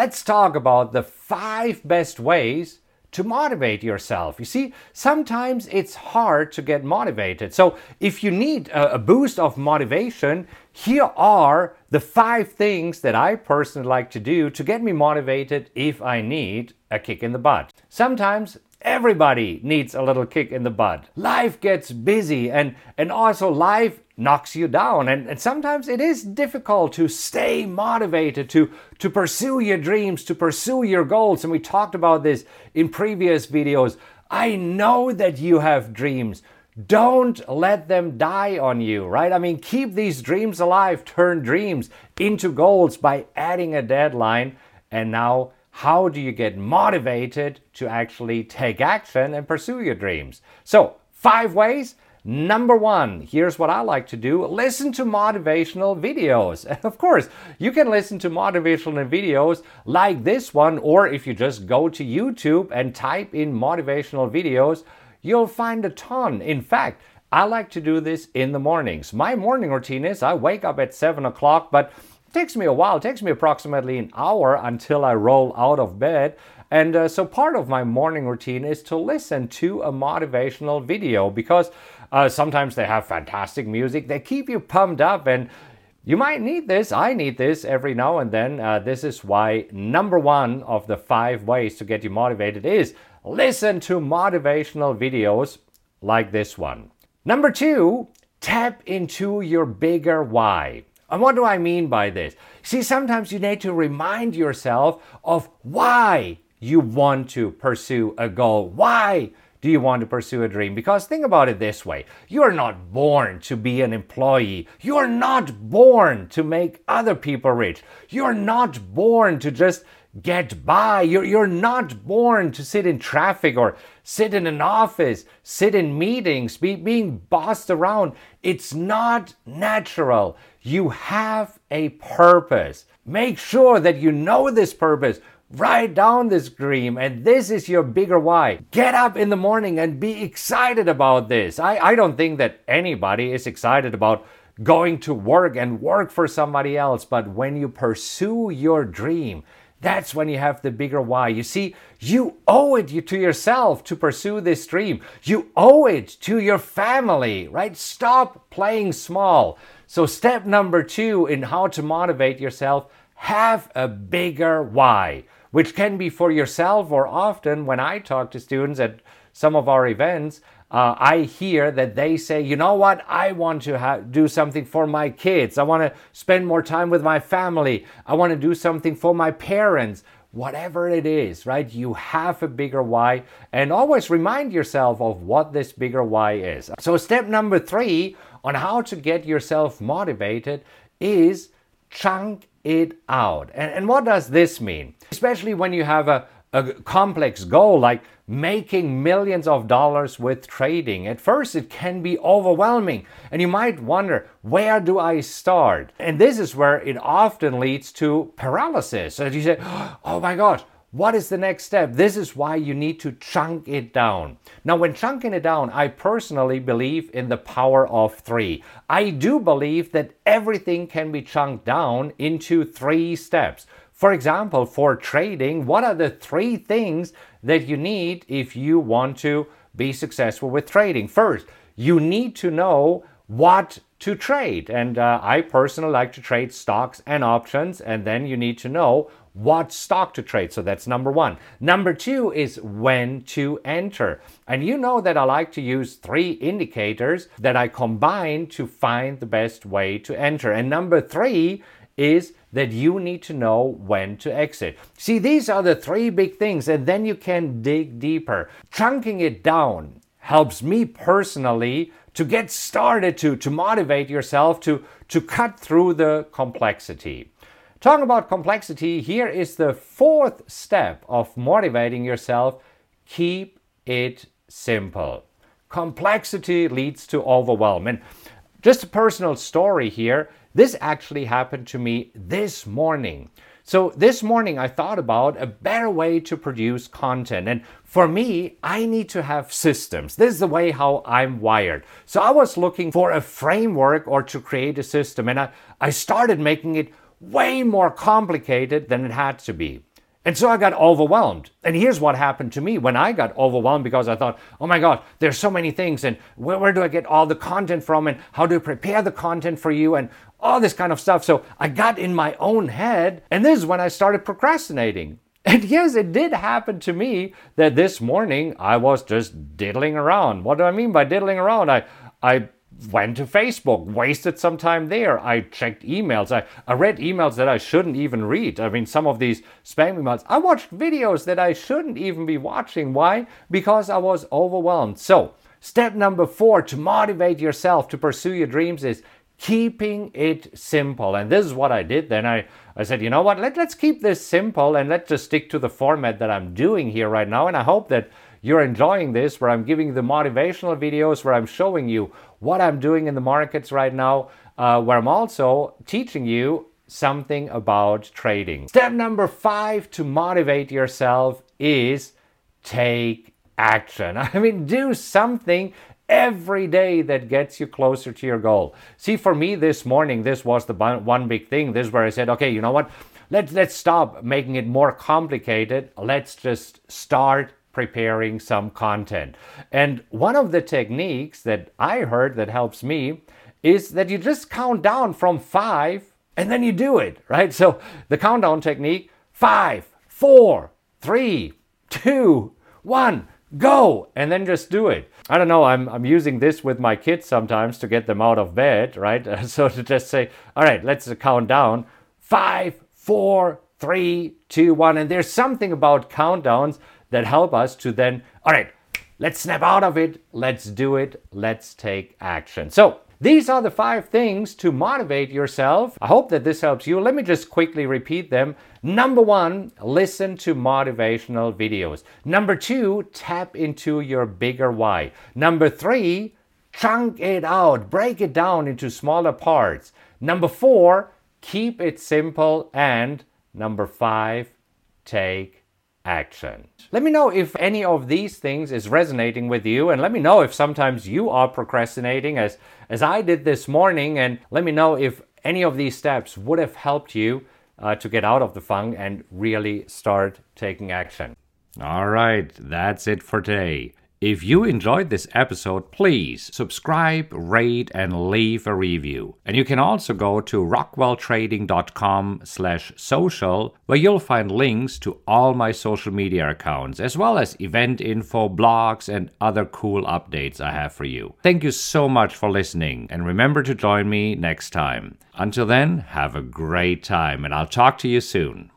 let's talk about the five best ways to motivate yourself. You see, sometimes it's hard to get motivated. So, if you need a, boost of motivation, here are the five things that I personally like to do to get me motivated if I need a kick in the butt. Sometimes everybody needs a little kick in the butt. Life gets busy and, and also life knocks you down. And, and sometimes it is difficult to stay motivated, to, to pursue your dreams, to pursue your goals. And we talked about this in previous videos. I know that you have dreams. Don't let them die on you, right? I mean, keep these dreams alive, turn dreams into goals by adding a deadline. And now, how do you get motivated to actually take action and pursue your dreams? So, five ways Number one, here's what I like to do listen to motivational videos. Of course, you can listen to motivational videos like this one, or if you just go to YouTube and type in motivational videos, you'll find a ton. In fact, I like to do this in the mornings. My morning routine is I wake up at 7 o'clock, but takes me a while. It takes me approximately an hour until I roll out of bed. And uh, so part of my morning routine is to listen to a motivational video because uh, sometimes they have fantastic music. They keep you pumped up and you might need this. I need this every now and then. Uh, this is why number one of the five ways to get you motivated is listen to motivational videos like this one. Number two, tap into your bigger why. And what do I mean by this? See, sometimes you need to remind yourself of why you want to pursue a goal. Why do you want to pursue a dream? Because think about it this way you're not born to be an employee. You're not born to make other people rich. You're not born to just get by. You're, you're not born to sit in traffic or sit in an office, sit in meetings, be, being bossed around. It's not natural. You have a purpose. Make sure that you know this purpose. Write down this dream, and this is your bigger why. Get up in the morning and be excited about this. I, I don't think that anybody is excited about going to work and work for somebody else, but when you pursue your dream, that's when you have the bigger why. You see, you owe it to yourself to pursue this dream. You owe it to your family, right? Stop playing small. So, step number two in how to motivate yourself have a bigger why which can be for yourself or often when I talk to students at some of our events, uh, I hear that they say, you know what, I want to ha- do something for my kids. I want to spend more time with my family. I want to do something for my parents. Whatever it is, right? You have a bigger why, and always remind yourself of what this bigger why is. So, step number three on how to get yourself motivated is chunk it out. And, and what does this mean? Especially when you have a, a complex goal like making millions of dollars with trading. At first, it can be overwhelming, and you might wonder, where do I start? And this is where it often leads to paralysis. So you say, oh my gosh, what is the next step? This is why you need to chunk it down. Now, when chunking it down, I personally believe in the power of three. I do believe that everything can be chunked down into three steps. For example, for trading, what are the three things that you need if you want to be successful with trading? First, you need to know what to trade. And uh, I personally like to trade stocks and options. And then you need to know what stock to trade. So that's number one. Number two is when to enter. And you know that I like to use three indicators that I combine to find the best way to enter. And number three is that you need to know when to exit. See, these are the three big things, and then you can dig deeper. Chunking it down helps me personally to get started to, to motivate yourself to, to cut through the complexity. Talking about complexity, here is the fourth step of motivating yourself keep it simple. Complexity leads to overwhelm. And just a personal story here this actually happened to me this morning. So, this morning I thought about a better way to produce content. And for me, I need to have systems. This is the way how I'm wired. So, I was looking for a framework or to create a system. And I, I started making it way more complicated than it had to be. And so I got overwhelmed. And here's what happened to me when I got overwhelmed because I thought, oh my God, there's so many things. And where, where do I get all the content from? And how do I prepare the content for you? And all this kind of stuff. So I got in my own head. And this is when I started procrastinating. And yes, it did happen to me that this morning I was just diddling around. What do I mean by diddling around? I, I went to Facebook, wasted some time there. I checked emails. I, I read emails that I shouldn't even read. I mean, some of these spam emails. I watched videos that I shouldn't even be watching. Why? Because I was overwhelmed. So, step number four to motivate yourself to pursue your dreams is keeping it simple. And this is what I did. Then I, I said, you know what? Let, let's keep this simple and let's just stick to the format that I'm doing here right now. And I hope that you're enjoying this, where I'm giving the motivational videos, where I'm showing you what I'm doing in the markets right now, uh, where I'm also teaching you something about trading. Step number five to motivate yourself is take action. I mean, do something every day that gets you closer to your goal. See, for me this morning, this was the one big thing. This is where I said, okay, you know what? Let's let's stop making it more complicated. Let's just start preparing some content. And one of the techniques that I heard that helps me is that you just count down from five and then you do it, right? So the countdown technique five, four, three, two, one, go, and then just do it. I don't know, I'm, I'm using this with my kids sometimes to get them out of bed, right? So to just say, all right, let's count down five, four, three, two, one. And there's something about countdowns that help us to then, all right, let's snap out of it, let's do it, let's take action. So, these are the five things to motivate yourself. I hope that this helps you. Let me just quickly repeat them. Number one, listen to motivational videos. Number two, tap into your bigger why. Number three, chunk it out, break it down into smaller parts. Number four, keep it simple. And number five, take action. Let me know if any of these things is resonating with you and let me know if sometimes you are procrastinating as as I did this morning and let me know if any of these steps would have helped you uh, to get out of the funk and really start taking action. All right, that's it for today. If you enjoyed this episode, please subscribe, rate, and leave a review. And you can also go to rockwelltrading.com slash social, where you'll find links to all my social media accounts, as well as event info, blogs, and other cool updates I have for you. Thank you so much for listening, and remember to join me next time. Until then, have a great time, and I'll talk to you soon.